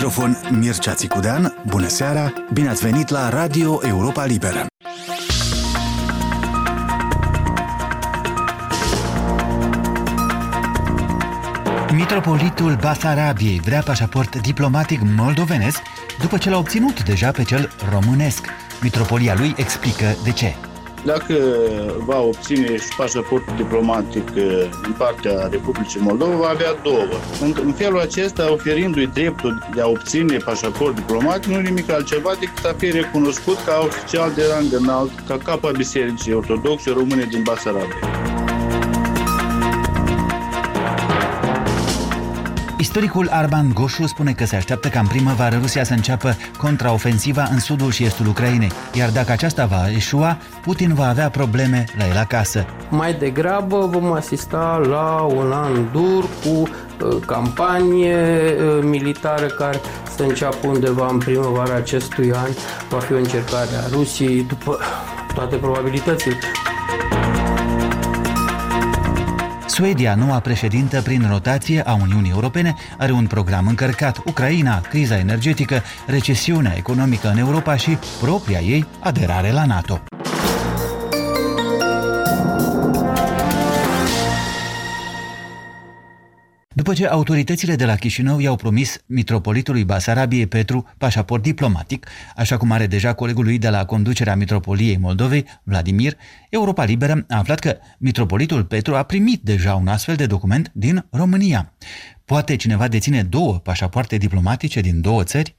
microfon Mircea Țicudean, bună seara, bine ați venit la Radio Europa Liberă. Mitropolitul Basarabiei vrea pașaport diplomatic moldovenesc după ce l-a obținut deja pe cel românesc. Mitropolia lui explică de ce. Dacă va obține și pașaportul diplomatic uh, din partea Republicii Moldova, va avea două. În, în felul acesta, oferindu-i dreptul de a obține pașaport diplomatic, nu nimic altceva decât a fi recunoscut ca oficial de rang înalt, ca capa Bisericii Ortodoxe Române din Basarabia. Istoricul Arban Goșu spune că se așteaptă ca în primăvară Rusia să înceapă contraofensiva în sudul și estul Ucrainei, iar dacă aceasta va eșua, Putin va avea probleme la el acasă. Mai degrabă vom asista la un an dur cu uh, campanie uh, militară care să înceapă undeva în primăvara acestui an. Va fi o încercare a Rusiei după toate probabilitățile. Suedia, noua președintă prin rotație a Uniunii Europene, are un program încărcat. Ucraina, criza energetică, recesiunea economică în Europa și propria ei aderare la NATO. După ce autoritățile de la Chișinău i-au promis mitropolitului Basarabiei Petru pașaport diplomatic, așa cum are deja colegul lui de la conducerea Mitropoliei Moldovei, Vladimir, Europa Liberă a aflat că mitropolitul Petru a primit deja un astfel de document din România. Poate cineva deține două pașapoarte diplomatice din două țări?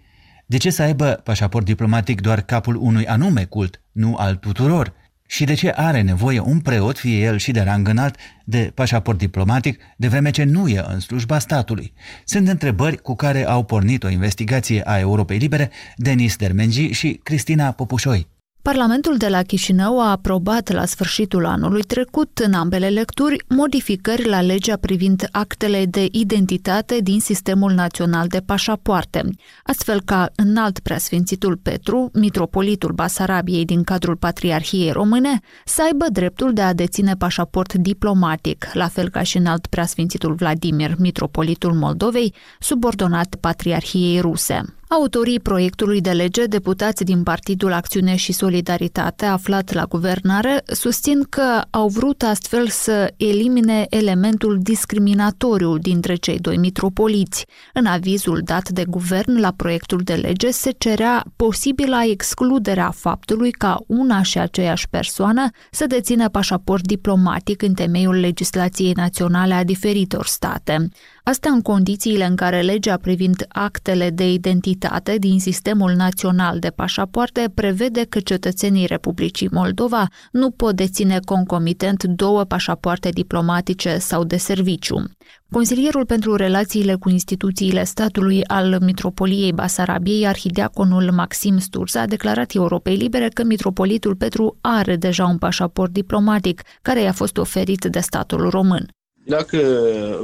De ce să aibă pașaport diplomatic doar capul unui anume cult, nu al tuturor? Și de ce are nevoie un preot, fie el și de rang înalt, de pașaport diplomatic, de vreme ce nu e în slujba statului. Sunt întrebări cu care au pornit o investigație a Europei Libere Denis Dermengi și Cristina Popușoi. Parlamentul de la Chișinău a aprobat la sfârșitul anului trecut în ambele lecturi modificări la legea privind actele de identitate din Sistemul Național de Pașapoarte, astfel ca înalt preasfințitul Petru, mitropolitul Basarabiei din cadrul Patriarhiei Române, să aibă dreptul de a deține pașaport diplomatic, la fel ca și înalt preasfințitul Vladimir, mitropolitul Moldovei, subordonat Patriarhiei Ruse. Autorii proiectului de lege, deputați din Partidul Acțiune și Solidaritate, aflat la guvernare, susțin că au vrut astfel să elimine elementul discriminatoriu dintre cei doi mitropoliți. În avizul dat de guvern la proiectul de lege se cerea posibila excluderea faptului ca una și aceeași persoană să dețină pașaport diplomatic în temeiul legislației naționale a diferitor state. Asta în condițiile în care legea privind actele de identitate din Sistemul Național de Pașapoarte prevede că cetățenii Republicii Moldova nu pot deține concomitent două pașapoarte diplomatice sau de serviciu. Consilierul pentru relațiile cu instituțiile statului al Mitropoliei Basarabiei, arhideaconul Maxim Sturza, a declarat Europei Libere că mitropolitul Petru are deja un pașaport diplomatic care i-a fost oferit de statul român. Dacă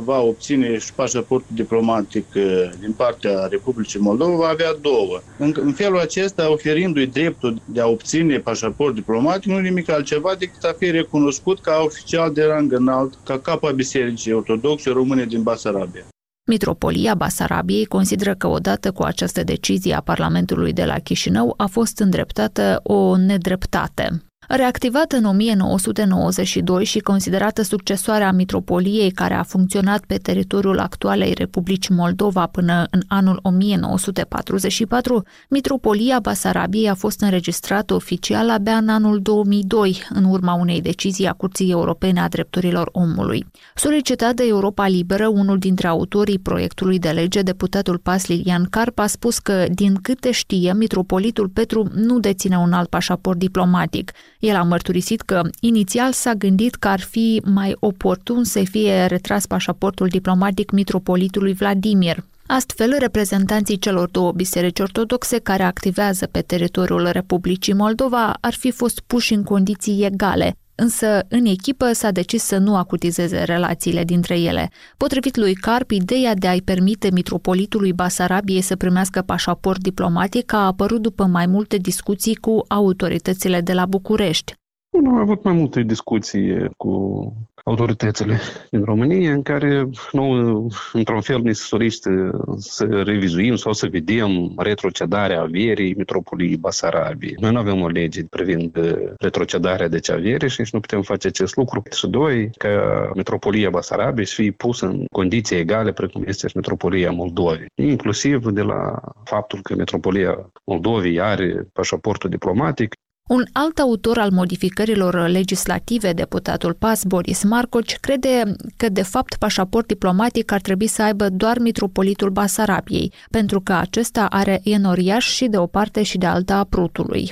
va obține și pașaportul diplomatic uh, din partea Republicii Moldova, va avea două. În, în felul acesta, oferindu-i dreptul de a obține pașaport diplomatic, nu nimic altceva decât a fi recunoscut ca oficial de rang înalt, ca capa Bisericii Ortodoxe Române din Basarabia. Mitropolia Basarabiei consideră că odată cu această decizie a Parlamentului de la Chișinău a fost îndreptată o nedreptate. Reactivată în 1992 și considerată succesoarea mitropoliei care a funcționat pe teritoriul actualei Republici Moldova până în anul 1944, mitropolia Basarabiei a fost înregistrată oficial abia în anul 2002, în urma unei decizii a Curții Europene a Drepturilor Omului. Solicitat de Europa Liberă, unul dintre autorii proiectului de lege, deputatul Pas Lilian Carp, a spus că, din câte știe, mitropolitul Petru nu deține un alt pașaport diplomatic, el a mărturisit că inițial s-a gândit că ar fi mai oportun să fie retras pașaportul diplomatic mitropolitului Vladimir, Astfel, reprezentanții celor două biserici ortodoxe care activează pe teritoriul Republicii Moldova ar fi fost puși în condiții egale, însă în echipă s-a decis să nu acutizeze relațiile dintre ele. Potrivit lui Carp, ideea de a-i permite mitropolitului Basarabiei să primească pașaport diplomatic a apărut după mai multe discuții cu autoritățile de la București. Am avut mai multe discuții cu autoritățile din România, în care nu, într-un fel, ne sorește să revizuim sau să vedem retrocedarea averii metropoliei Basarabiei. Noi nu avem o lege privind retrocedarea de avere și nici nu putem face acest lucru. Și doi, ca metropolia Basarabiei să fie pusă în condiții egale precum este și metropolia Moldovei. Inclusiv de la faptul că metropolia Moldovei are pașaportul diplomatic, un alt autor al modificărilor legislative, deputatul PAS, Boris Marcoci, crede că, de fapt, pașaport diplomatic ar trebui să aibă doar mitropolitul Basarabiei, pentru că acesta are enoriaș și de o parte și de alta a Prutului.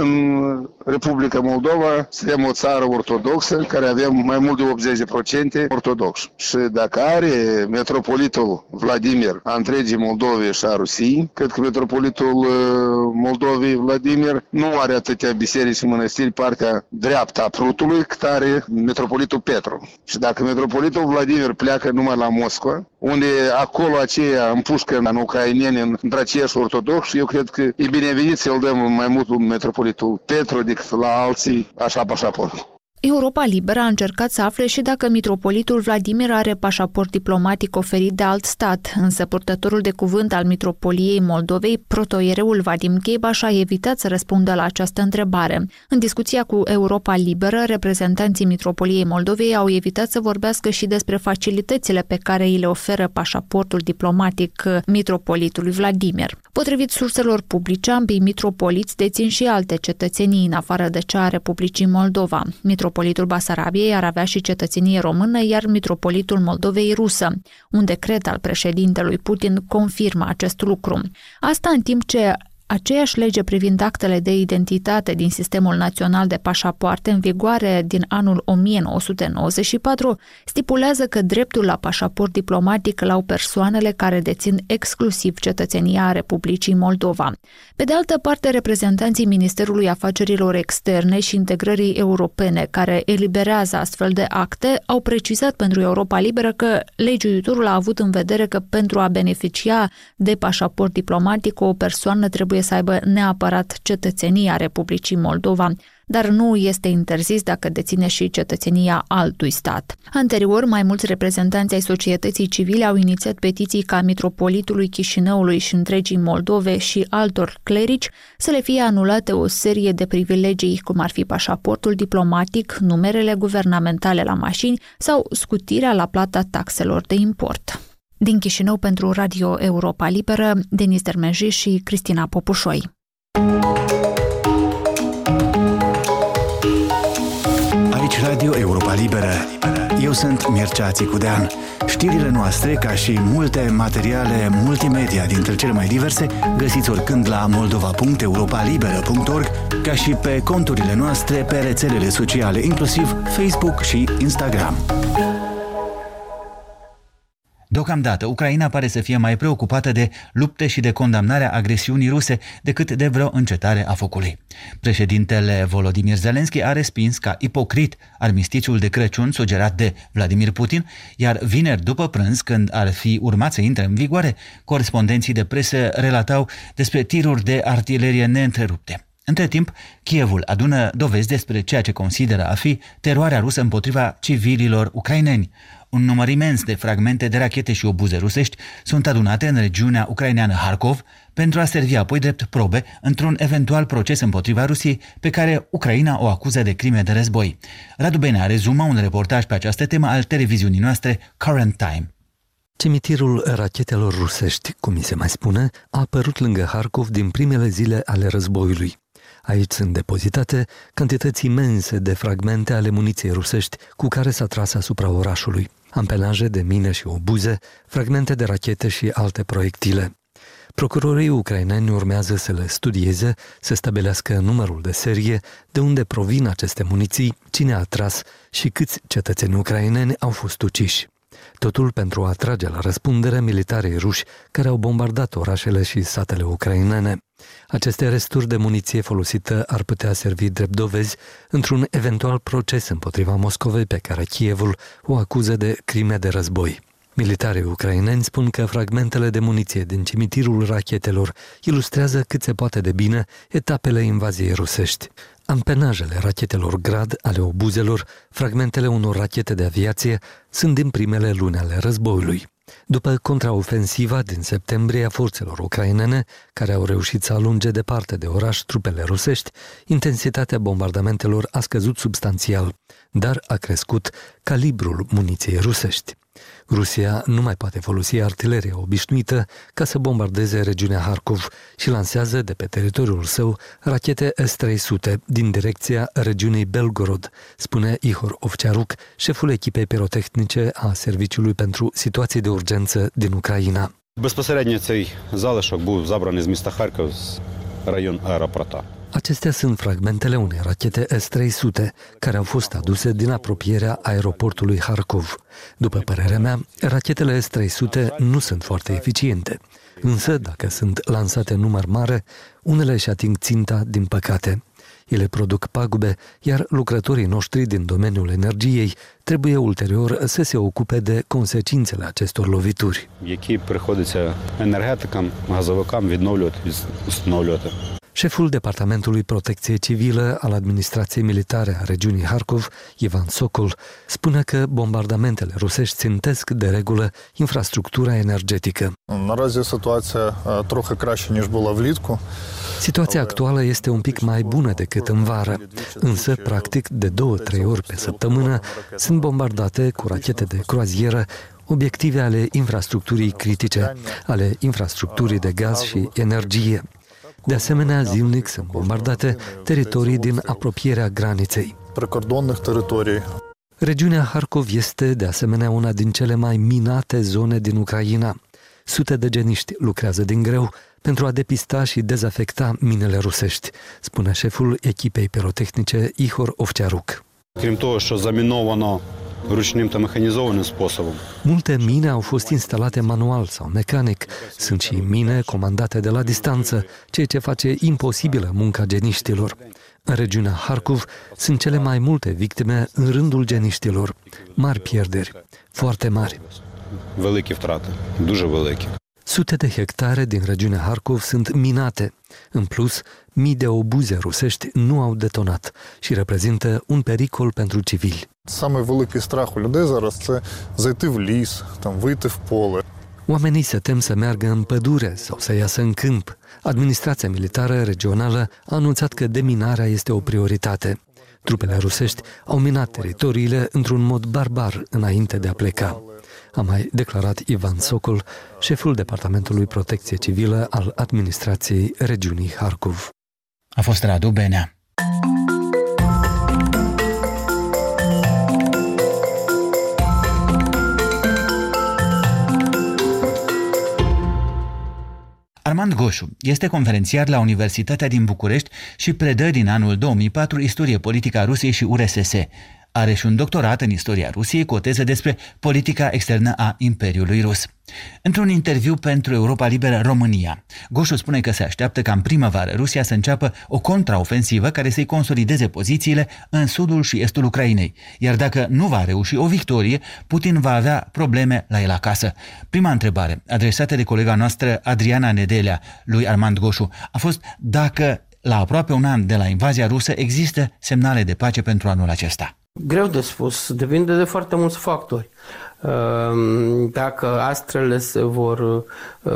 În Republica Moldova suntem o țară ortodoxă care avem mai mult de 80% ortodox. Și dacă are metropolitul Vladimir a întregii Moldovei și a Rusiei, cred că metropolitul uh, Moldovei Vladimir nu are atâtea biserici și mănăstiri partea dreapta a Prutului cât are metropolitul Petru. Și dacă metropolitul Vladimir pleacă numai la Moscova, unde acolo aceea împușcă în ucraineni între aceiași ortodoxi, eu cred că e binevenit să-l dăm mai mult metropolitul Petru decât la alții așa pașaport. Europa Liberă a încercat să afle și dacă mitropolitul Vladimir are pașaport diplomatic oferit de alt stat, însă purtătorul de cuvânt al mitropoliei Moldovei, protoiereul Vadim Chebaș, a evitat să răspundă la această întrebare. În discuția cu Europa Liberă, reprezentanții mitropoliei Moldovei au evitat să vorbească și despre facilitățile pe care îi le oferă pașaportul diplomatic mitropolitului Vladimir. Potrivit surselor publice, ambii mitropoliți dețin și alte cetățenii în afară de cea a Republicii Moldova. Mitropolitul Basarabiei ar avea și cetățenie română, iar mitropolitul Moldovei rusă. Un decret al președintelui Putin confirmă acest lucru. Asta în timp ce Aceeași lege privind actele de identitate din Sistemul Național de Pașapoarte în vigoare din anul 1994 stipulează că dreptul la pașaport diplomatic îl au persoanele care dețin exclusiv cetățenia Republicii Moldova. Pe de altă parte, reprezentanții Ministerului Afacerilor Externe și Integrării Europene, care eliberează astfel de acte, au precizat pentru Europa Liberă că legiuitorul a avut în vedere că pentru a beneficia de pașaport diplomatic o persoană trebuie trebuie să aibă neapărat cetățenia Republicii Moldova, dar nu este interzis dacă deține și cetățenia altui stat. Anterior, mai mulți reprezentanți ai societății civile au inițiat petiții ca mitropolitului Chișinăului și întregii Moldove și altor clerici să le fie anulate o serie de privilegii, cum ar fi pașaportul diplomatic, numerele guvernamentale la mașini sau scutirea la plata taxelor de import. Din Chișinău pentru Radio Europa Liberă, Denis Dermenji și Cristina Popușoi. Aici Radio Europa Liberă. Eu sunt Mircea Țicudean. Știrile noastre, ca și multe materiale multimedia dintre cele mai diverse, găsiți oricând la moldova.europalibera.org, ca și pe conturile noastre pe rețelele sociale, inclusiv Facebook și Instagram. Deocamdată, Ucraina pare să fie mai preocupată de lupte și de condamnarea agresiunii ruse decât de vreo încetare a focului. Președintele Volodymyr Zelensky a respins ca ipocrit armistițiul de Crăciun sugerat de Vladimir Putin, iar vineri după prânz, când ar fi urmat să intre în vigoare, corespondenții de presă relatau despre tiruri de artilerie neîntrerupte. Între timp, Kievul adună dovezi despre ceea ce consideră a fi teroarea rusă împotriva civililor ucraineni. Un număr imens de fragmente de rachete și obuze rusești sunt adunate în regiunea ucraineană Harkov pentru a servi apoi drept probe într-un eventual proces împotriva Rusiei pe care Ucraina o acuză de crime de război. Radu Bene rezumă un reportaj pe această temă al televiziunii noastre Current Time. Cimitirul rachetelor rusești, cum mi se mai spune, a apărut lângă Harkov din primele zile ale războiului. Aici sunt depozitate cantități imense de fragmente ale muniției rusești cu care s-a tras asupra orașului. Ampenaje de mine și obuze, fragmente de rachete și alte proiectile. Procurorii ucraineni urmează să le studieze, să stabilească numărul de serie, de unde provin aceste muniții, cine a tras și câți cetățeni ucraineni au fost uciși. Totul pentru a atrage la răspundere militarii ruși care au bombardat orașele și satele ucrainene. Aceste resturi de muniție folosită ar putea servi drept dovezi într-un eventual proces împotriva Moscovei pe care Kievul o acuză de crime de război. Militarii ucraineni spun că fragmentele de muniție din cimitirul rachetelor ilustrează cât se poate de bine etapele invaziei rusești. Ampenajele rachetelor grad ale obuzelor, fragmentele unor rachete de aviație, sunt din primele luni ale războiului. După contraofensiva din septembrie a forțelor ucrainene, care au reușit să alunge departe de oraș trupele rusești, intensitatea bombardamentelor a scăzut substanțial, dar a crescut calibrul muniției rusești. Rusia nu mai poate folosi artileria obișnuită ca să bombardeze regiunea Harkov și lansează de pe teritoriul său rachete S-300 din direcția regiunii Belgorod, spune Ihor Ovcearuc, șeful echipei pirotehnice a Serviciului pentru Situații de Urgență din Ucraina. Безпосередньо цей залишок був забраний з міста Харків з raion Araprata. Acestea sunt fragmentele unei rachete S-300 care au fost aduse din apropierea aeroportului Harkov. După părerea mea, rachetele S-300 nu sunt foarte eficiente, însă dacă sunt lansate număr mare, unele își ating ținta, din păcate. Ele produc pagube, iar lucrătorii noștri din domeniul energiei trebuie ulterior să se ocupe de consecințele acestor lovituri. Які приходиться енергетикам, газовикам відновлювати, встановлювати. Șeful Departamentului Protecție Civilă al Administrației Militare a regiunii Harkov, Ivan Sokol, spune că bombardamentele rusești țintesc de regulă infrastructura energetică. Situația actuală este un pic mai bună decât în vară, însă, practic, de două-trei ori pe săptămână sunt bombardate cu rachete de croazieră obiective ale infrastructurii critice, ale infrastructurii de gaz și energie. De asemenea, zilnic sunt bombardate teritorii din apropierea graniței. Прикордонних територій. Regiunea Harkov este, de asemenea, una din cele mai minate zone din Ucraina. Sute de geniști lucrează din greu pentru a depista și dezafecta minele rusești, spune șeful echipei pirotehnice Ihor Ovcearuc. Крім того, що заміновано rușnim tă mehanizovanim sposobom. Multe mine au fost instalate manual sau mecanic. Sunt și mine comandate de la distanță, ceea ce face imposibilă munca geniștilor. În regiunea Harkov sunt cele mai multe victime în rândul geniștilor. Mari pierderi, foarte mari. Veliki vtrate, duže veliki. Sute de hectare din regiunea Harkov sunt minate. În plus, mii de obuze rusești nu au detonat și reprezintă un pericol pentru civili. Самий великий страх у людей зараз це зайти в ліс, там вийти в поле. Oamenii se tem să meargă în pădure sau să iasă în câmp. Administrația militară regională a anunțat că deminarea este o prioritate. Trupele rusești au minat teritoriile într-un mod barbar înainte de a pleca. A mai declarat Ivan Sokol, șeful Departamentului Protecție Civilă al administrației regiunii Harkov. A fost Radu Benea. Armand Goșu este conferențiar la Universitatea din București și predă din anul 2004 istorie politică a Rusiei și URSS. Are și un doctorat în istoria Rusiei cu o teză despre politica externă a Imperiului Rus. Într-un interviu pentru Europa Liberă România, Goșu spune că se așteaptă ca în primăvară Rusia să înceapă o contraofensivă care să-i consolideze pozițiile în sudul și estul Ucrainei, iar dacă nu va reuși o victorie, Putin va avea probleme la el acasă. Prima întrebare, adresată de colega noastră Adriana Nedelea, lui Armand Goșu, a fost dacă la aproape un an de la invazia rusă există semnale de pace pentru anul acesta. Greu de spus, depinde de foarte mulți factori. Ehm, Dacă astrele se vor uh,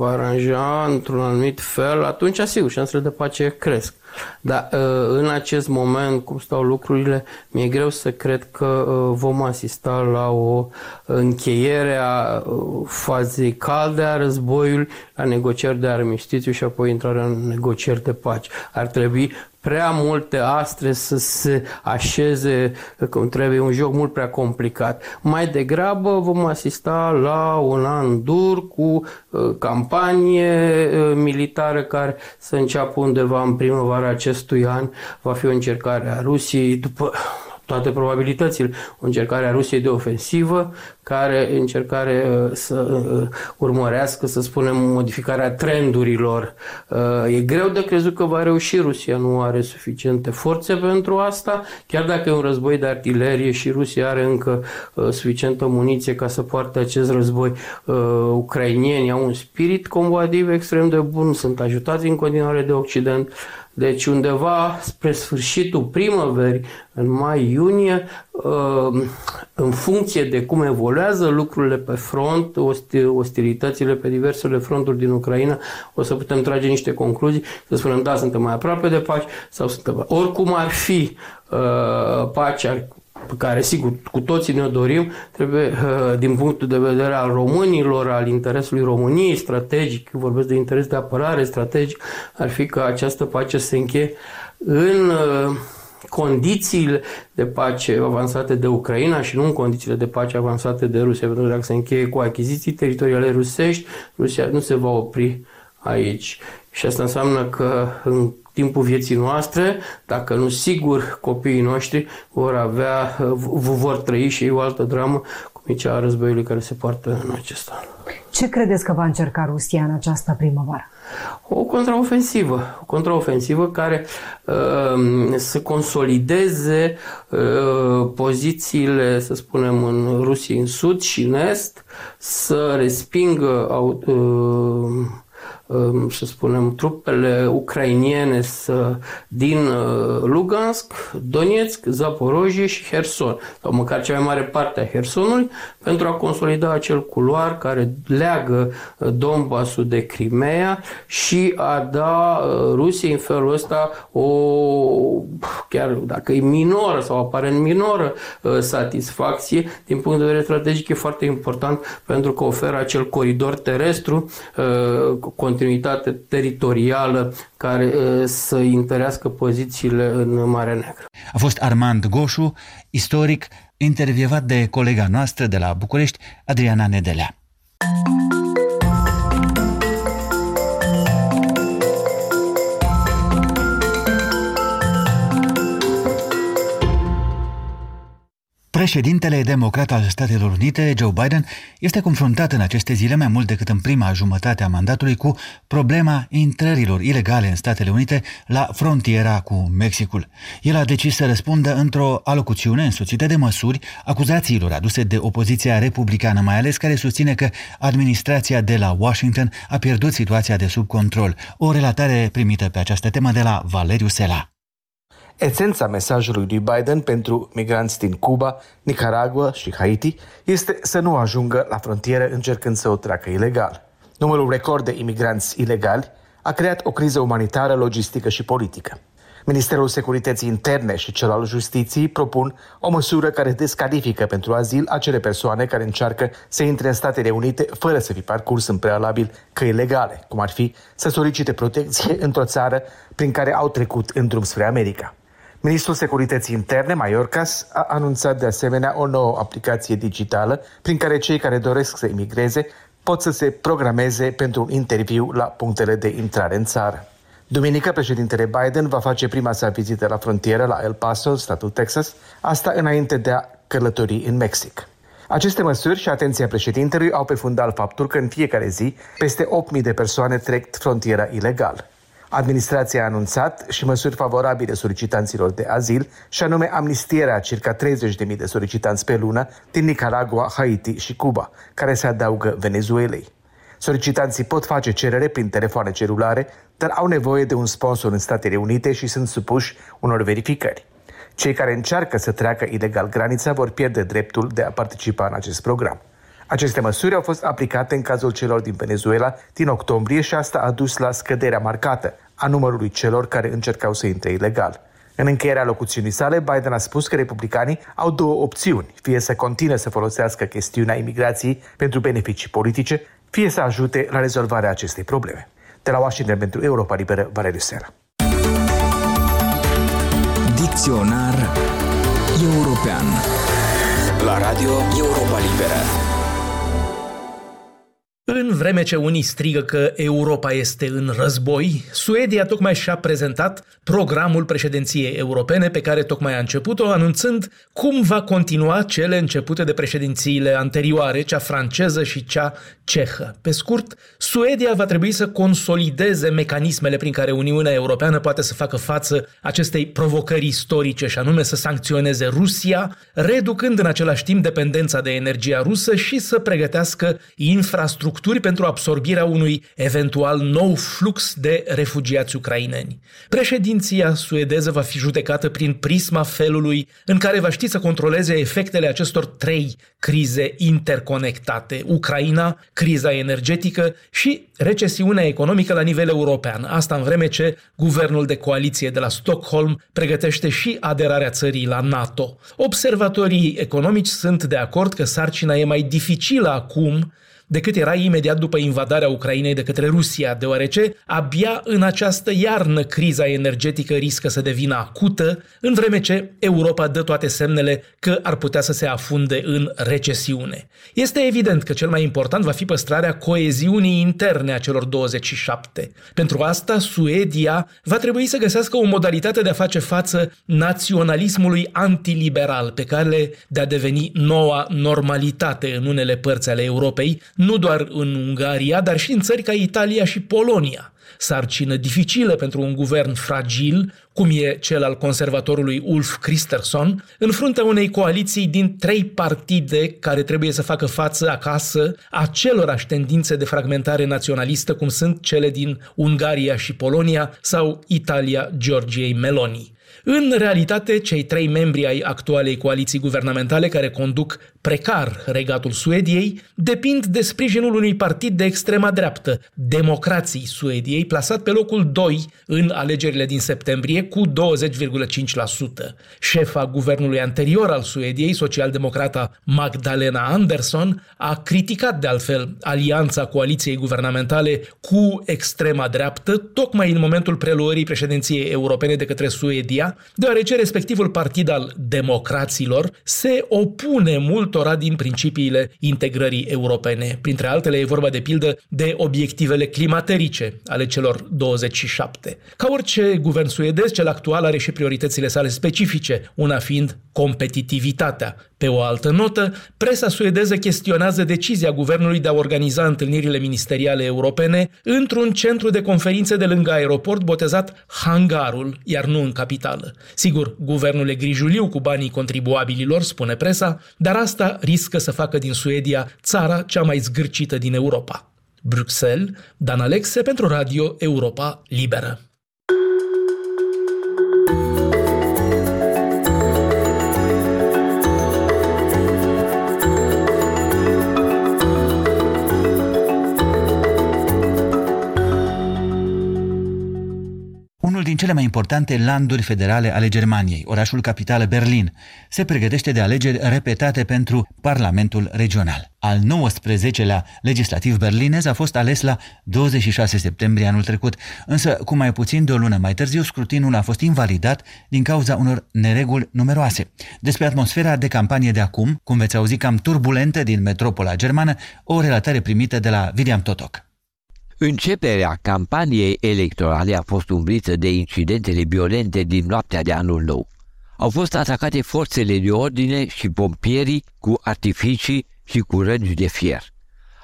aranja într-un anumit fel, atunci, sigur, șansele de pace cresc. Dar uh, în acest moment, cum stau lucrurile, mi-e greu să cred că uh, vom asista la o încheiere a fazei calde a războiului, la negocieri de armistițiu și apoi intrarea în negocieri de pace. Ar trebui prea multe astre să se așeze cum trebuie, un joc mult prea complicat. Mai degrabă vom asista la un an dur cu uh, campanie uh, militară care să înceapă undeva în primăvara acestui an. Va fi o încercare a Rusiei după toate probabilitățile, o încercare a Rusiei de ofensivă, care încercare uh, să uh, urmărească, să spunem, modificarea trendurilor. Uh, E greu de crezut că va reuși Rusia, nu are suficiente forțe pentru asta, chiar dacă e un război de artilerie și Rusia are încă uh, suficientă muniție ca să poarte acest război. Uh, Ucrainienii au un spirit combativ extrem de bun, sunt ajutați în continuare de Occident, Deci undeva spre sfârșitul primăverii, în mai-iunie, uh, în funcție de cum evoluează lucrurile pe front, ostilitățile pe diversele fronturi din Ucraina, o să putem trage niște concluzii, să spunem, da, suntem mai aproape de pace sau suntem... Oricum ar fi uh, pacea pe care, sigur, cu toții ne-o dorim, trebuie, uh, din punctul de vedere al românilor, al interesului României strategic, vorbesc de interes de apărare strategic, ar fi ca această pace să se încheie în uh, condițiile de pace avansate de Ucraina și nu în condițiile de pace avansate de Rusia, pentru că dacă se încheie cu achiziții teritoriale rusești, Rusia nu se va opri aici. Și asta înseamnă că în timpul vieții noastre, dacă nu sigur copiii noștri vor avea, vor trăi și ei o altă dramă, cum e cea a războiului care se poartă în acest an. Ce credeți că va încerca Rusia în această primăvară? O contraofensivă, o contraofensivă care uh, să consolideze uh, pozițiile, să spunem, în Rusia în sud și în est, să respingă uh, să spunem, trupele ucrainiene să, din uh, Lugansk, Donetsk, Zaporojie și Herson, sau măcar cea mai mare parte a Hersonului, pentru a consolida acel culoar care leagă uh, Donbassul de Crimea și a da uh, Rusiei în felul ăsta o, chiar dacă e minoră sau aparent minoră, satisfacție, din punct de vedere strategic e foarte important pentru că oferă acel coridor terestru continuitate teritorială care uh, să întărească pozițiile în Marea Neagră. A fost Armand Goșu, istoric, intervievat de colega noastră de la București, Adriana Nedelea. Președintele democrat al Statelor Unite, Joe Biden, este confruntat în aceste zile mai mult decât în prima jumătate a mandatului cu problema intrărilor ilegale în Statele Unite la frontiera cu Mexicul. El a decis să răspundă într-o alocuțiune însoțită de măsuri acuzațiilor aduse de opoziția republicană, mai ales care susține că administrația de la Washington a pierdut situația de sub control. O relatare primită pe această temă de la Valeriu Sela. Esența mesajului lui Biden pentru migranți din Cuba, Nicaragua și Haiti este să nu ajungă la frontieră încercând să o treacă ilegal. Numărul record de imigranți ilegali a creat o criză umanitară, logistică și politică. Ministerul Securității Interne și cel al Justiției propun o măsură care descalifică pentru azil acele persoane care încearcă să intre în Statele Unite fără să fi parcurs în prealabil căi legale, cum ar fi să solicite protecție într-o țară prin care au trecut în drum spre America. Ministrul Securității Interne, Maiorcas, a anunțat de asemenea o nouă aplicație digitală prin care cei care doresc să emigreze pot să se programeze pentru un interviu la punctele de intrare în țară. Duminică, președintele Biden va face prima sa vizită la frontieră la El Paso, statul Texas, asta înainte de a călători în Mexic. Aceste măsuri și atenția președintelui au pe fundal faptul că în fiecare zi peste 8.000 de persoane trec frontiera ilegal. Administrația a anunțat și măsuri favorabile solicitanților de azil, și anume amnistierea a circa 30.000 de solicitanți pe lună din Nicaragua, Haiti și Cuba, care se adaugă Venezuelei. Solicitanții pot face cerere prin telefoane celulare, dar au nevoie de un sponsor în Statele Unite și sunt supuși unor verificări. Cei care încearcă să treacă ilegal granița vor pierde dreptul de a participa în acest program. Aceste măsuri au fost aplicate în cazul celor din Venezuela din octombrie și asta a dus la scăderea marcată a numărului celor care încercau să intre ilegal. În încheierea locuțiunii sale, Biden a spus că republicanii au două opțiuni, fie să continue să folosească chestiunea imigrației pentru beneficii politice, fie să ajute la rezolvarea acestei probleme. De la Washington pentru Europa Liberă, Valeriu Sera. Dicționar European La Radio Europa Liberă în vreme ce unii strigă că Europa este în război, Suedia tocmai și-a prezentat programul președinției europene pe care tocmai a început-o, anunțând cum va continua cele începute de președințiile anterioare, cea franceză și cea cehă. Pe scurt, Suedia va trebui să consolideze mecanismele prin care Uniunea Europeană poate să facă față acestei provocări istorice și anume să sancționeze Rusia, reducând în același timp dependența de energia rusă și să pregătească infrastructuri pentru absorbirea unui eventual nou flux de refugiați ucraineni. Președinția suedeză va fi judecată prin prisma felului în care va ști să controleze efectele acestor trei crize interconectate. Ucraina, criza energetică și recesiunea economică la nivel european. Asta în vreme ce guvernul de coaliție de la Stockholm pregătește și aderarea țării la NATO. Observatorii economici sunt de acord că sarcina e mai dificilă acum decât era imediat după invadarea Ucrainei de către Rusia, deoarece abia în această iarnă criza energetică riscă să devină acută, în vreme ce Europa dă toate semnele că ar putea să se afunde în recesiune. Este evident că cel mai important va fi păstrarea coeziunii interne a celor 27. Pentru asta, Suedia va trebui să găsească o modalitate de a face față naționalismului antiliberal pe care de a deveni noua normalitate în unele părți ale Europei, nu doar în Ungaria, dar și în țări ca Italia și Polonia. Sarcină dificilă pentru un guvern fragil, cum e cel al conservatorului Ulf Christensen, în fruntea unei coaliții din trei partide care trebuie să facă față acasă acelorași tendințe de fragmentare naționalistă cum sunt cele din Ungaria și Polonia sau Italia Georgiei Meloni. În realitate, cei trei membri ai actualei coaliții guvernamentale care conduc precar regatul Suediei depind de sprijinul unui partid de extrema dreaptă, Democrații Suediei, plasat pe locul 2 în alegerile din septembrie cu 20,5%. Șefa guvernului anterior al Suediei, socialdemocrata Magdalena Andersson, a criticat de altfel alianța coaliției guvernamentale cu extrema dreaptă, tocmai în momentul preluării președinției europene de către Suedia, deoarece respectivul partid al democraților se opune multora din principiile integrării europene. Printre altele e vorba de pildă de obiectivele climaterice ale celor 27. Ca orice guvern suedez, cel actual are și prioritățile sale specifice, una fiind competitivitatea. Pe o altă notă, presa suedeză chestionează decizia guvernului de a organiza întâlnirile ministeriale europene într-un centru de conferințe de lângă aeroport botezat Hangarul, iar nu în capitală. Sigur, guvernul e grijuliu cu banii contribuabililor, spune presa, dar asta riscă să facă din Suedia țara cea mai zgârcită din Europa. Bruxelles, Dan Alexe pentru Radio Europa Liberă. Cele mai importante landuri federale ale Germaniei, orașul capitală Berlin, se pregătește de alegeri repetate pentru Parlamentul Regional. Al 19-lea legislativ berlinez a fost ales la 26 septembrie anul trecut, însă cu mai puțin de o lună mai târziu scrutinul a fost invalidat din cauza unor nereguli numeroase. Despre atmosfera de campanie de acum, cum veți auzi cam turbulentă din metropola germană, o relatare primită de la William Totok. Începerea campaniei electorale a fost umbrită de incidentele violente din noaptea de anul nou. Au fost atacate forțele de ordine și pompierii cu artificii și cu răni de fier.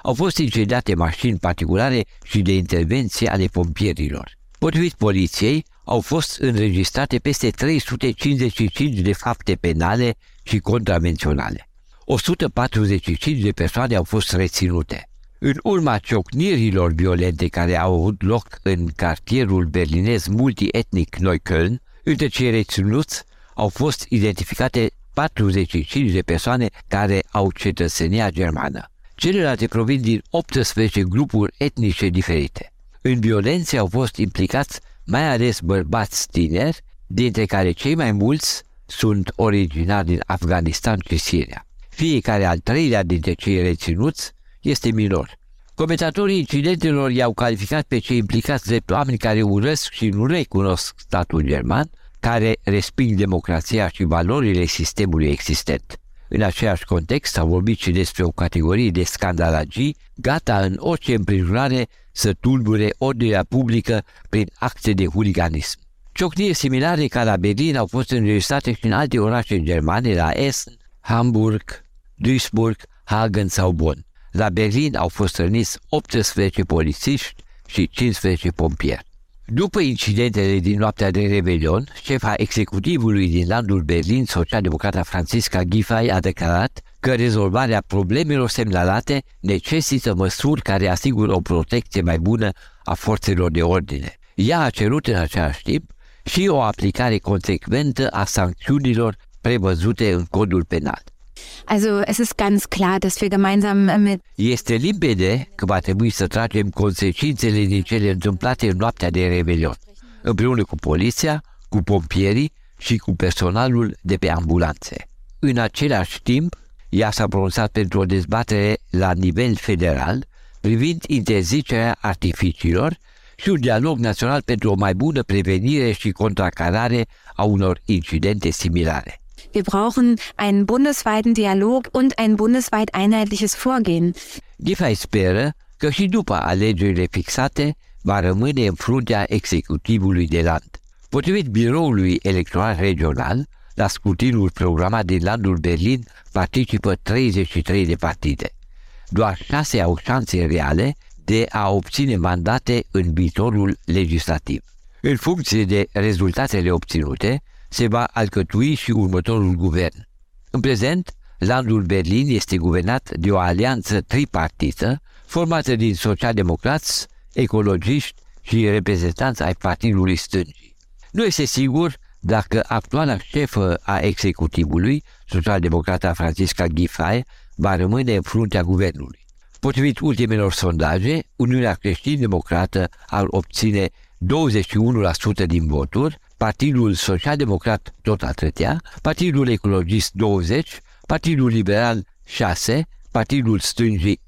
Au fost incendiate mașini particulare și de intervenție ale pompierilor. Potrivit poliției, au fost înregistrate peste 355 de fapte penale și contravenționale. 145 de persoane au fost reținute. În urma ciocnirilor violente care au avut loc în cartierul berlinez multietnic Neukölln, între cei reținuți au fost identificate 45 de persoane care au cetățenia germană. Celelalte provin din 18 grupuri etnice diferite. În violențe au fost implicați mai ales bărbați tineri, dintre care cei mai mulți sunt originari din Afganistan și Siria. Fiecare al treilea dintre cei reținuți este minor. Comentatorii incidentelor i-au calificat pe cei implicați drept oameni care urăsc și nu recunosc statul german, care resping democrația și valorile sistemului existent. În același context s-a vorbit și despre o categorie de scandalagii gata în orice împrejurare să tulbure ordinea publică prin acte de huliganism. Ciocniri similare ca la Berlin au fost înregistrate și în alte orașe germane, la Essen, Hamburg, Duisburg, Hagen sau Bonn. La Berlin au fost răniți 18 polițiști și 15 pompieri. După incidentele din noaptea de Revelion, șefa executivului din landul Berlin, socialdemocrata Francisca Giffey, a declarat că rezolvarea problemelor semnalate necesită măsuri care asigură o protecție mai bună a forțelor de ordine. Ea a cerut în același timp și o aplicare consecventă a sancțiunilor prevăzute în codul penal. Also es ist ganz klar, dass wir gemeinsam mit Este limpede că va trebui să tragem consecințele din cele întâmplate în noaptea de Revelion, împreună cu poliția, cu pompierii și cu personalul de pe ambulanțe. În același timp, ea s-a pronunțat pentru o dezbatere la nivel federal privind interzicerea artificiilor și un dialog național pentru o mai bună prevenire și contracarare a unor incidente similare. Wir brauchen einen bundesweiten Dialog und ein bundesweit einheitliches Vorgehen. Giffey speră că și după alegerile fixate va rămâne în fruntea executivului de land. Potrivit biroului electoral regional, la scrutinul programat din landul Berlin participă 33 de partide. Doar șase au șanse reale de a obține mandate în viitorul legislativ. În funcție de rezultatele obținute, se va alcătui și următorul guvern. În prezent, landul Berlin este guvernat de o alianță tripartită formată din socialdemocrați, ecologiști și reprezentanți ai Partidului Stângii. Nu este sigur dacă actuala șefă a executivului, socialdemocrata Francisca Giffey, va rămâne în fruntea guvernului. Potrivit ultimelor sondaje, Uniunea Creștin-Democrată ar obține 21% din voturi, Partidul Social-Democrat tot atâtea, Partidul Ecologist 20, Partidul Liberal 6, Partidul Stângii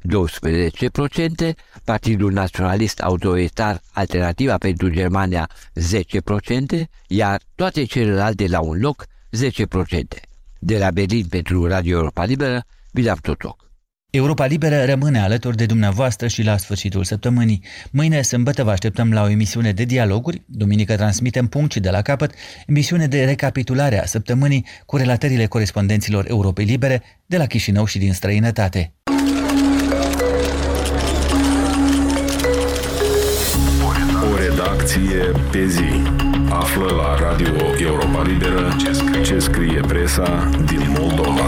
12%, Partidul Naționalist Autoritar Alternativa pentru Germania 10%, iar toate celelalte la un loc 10%. De la Berlin pentru Radio Europa Liberă, Bilam Totoc. Europa Liberă rămâne alături de dumneavoastră și la sfârșitul săptămânii. Mâine, sâmbătă, vă așteptăm la o emisiune de dialoguri. Duminică transmitem punct și de la capăt, emisiune de recapitulare a săptămânii cu relatările corespondenților Europei Libere de la Chișinău și din străinătate. O redacție pe zi. Află la Radio Europa Liberă ce scrie presa din Moldova.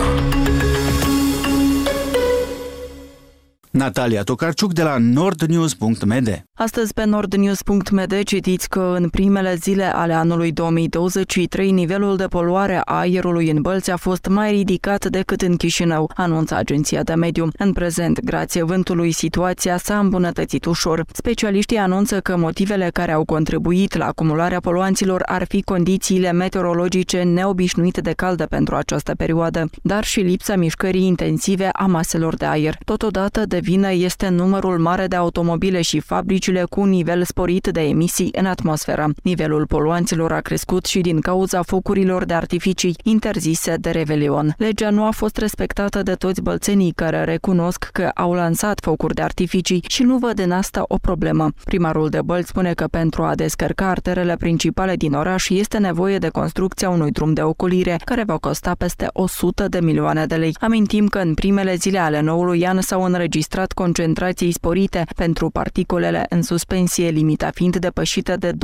Natalia Tocarciuc de la nordnews.md Astăzi pe nordnews.md citiți că în primele zile ale anului 2023 nivelul de poluare a aerului în Bălți a fost mai ridicat decât în Chișinău, anunță Agenția de Mediu. În prezent, grație vântului, situația s-a îmbunătățit ușor. Specialiștii anunță că motivele care au contribuit la acumularea poluanților ar fi condițiile meteorologice neobișnuite de calde pentru această perioadă, dar și lipsa mișcării intensive a maselor de aer. Totodată, de vină este numărul mare de automobile și fabricile cu un nivel sporit de emisii în atmosferă. Nivelul poluanților a crescut și din cauza focurilor de artificii interzise de Revelion. Legea nu a fost respectată de toți bălțenii care recunosc că au lansat focuri de artificii și nu văd în asta o problemă. Primarul de Bălți spune că pentru a descărca arterele principale din oraș este nevoie de construcția unui drum de ocolire care va costa peste 100 de milioane de lei. Amintim că în primele zile ale noului an s-au înregistrat înregistrat concentrații sporite pentru particulele în suspensie, limita fiind depășită de 2,8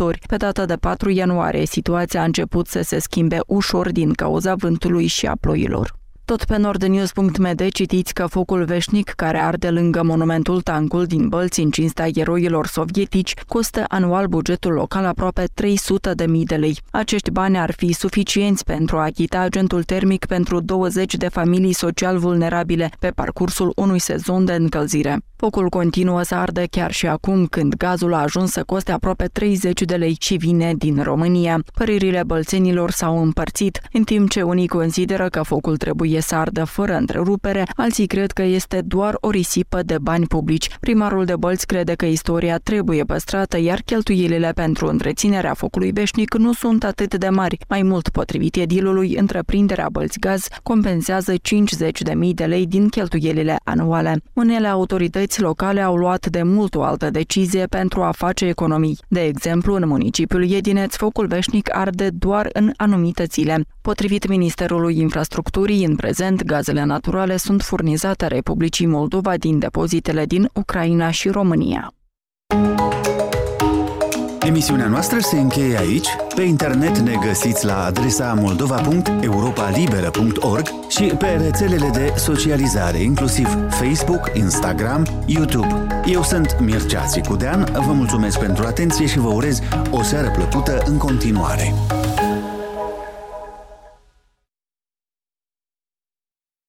ori. Pe data de 4 ianuarie, situația a început să se schimbe ușor din cauza vântului și a ploilor. Tot pe nordnews.md citiți că focul veșnic care arde lângă monumentul Tancul din Bălți în cinstea eroilor sovietici costă anual bugetul local aproape 300 de mii de lei. Acești bani ar fi suficienți pentru a achita agentul termic pentru 20 de familii social vulnerabile pe parcursul unui sezon de încălzire. Focul continuă să ardă chiar și acum, când gazul a ajuns să coste aproape 30 de lei și vine din România. Păririle bălțenilor s-au împărțit, în timp ce unii consideră că focul trebuie să ardă fără întrerupere, alții cred că este doar o risipă de bani publici. Primarul de Bălți crede că istoria trebuie păstrată, iar cheltuielile pentru întreținerea focului veșnic nu sunt atât de mari. Mai mult, potrivit edilului, întreprinderea Bălți Gaz compensează 50.000 de lei din cheltuielile anuale. Unele autorități autorități locale au luat de mult o altă decizie pentru a face economii. De exemplu, în municipiul Iedineț, focul veșnic arde doar în anumite zile. Potrivit Ministerului Infrastructurii, în prezent, gazele naturale sunt furnizate Republicii Moldova din depozitele din Ucraina și România. Emisiunea noastră se încheie aici. Pe internet ne găsiți la adresa moldova.europalibera.org și pe rețelele de socializare, inclusiv Facebook, Instagram, YouTube. Eu sunt Mircea Țicudean, vă mulțumesc pentru atenție și vă urez o seară plăcută în continuare.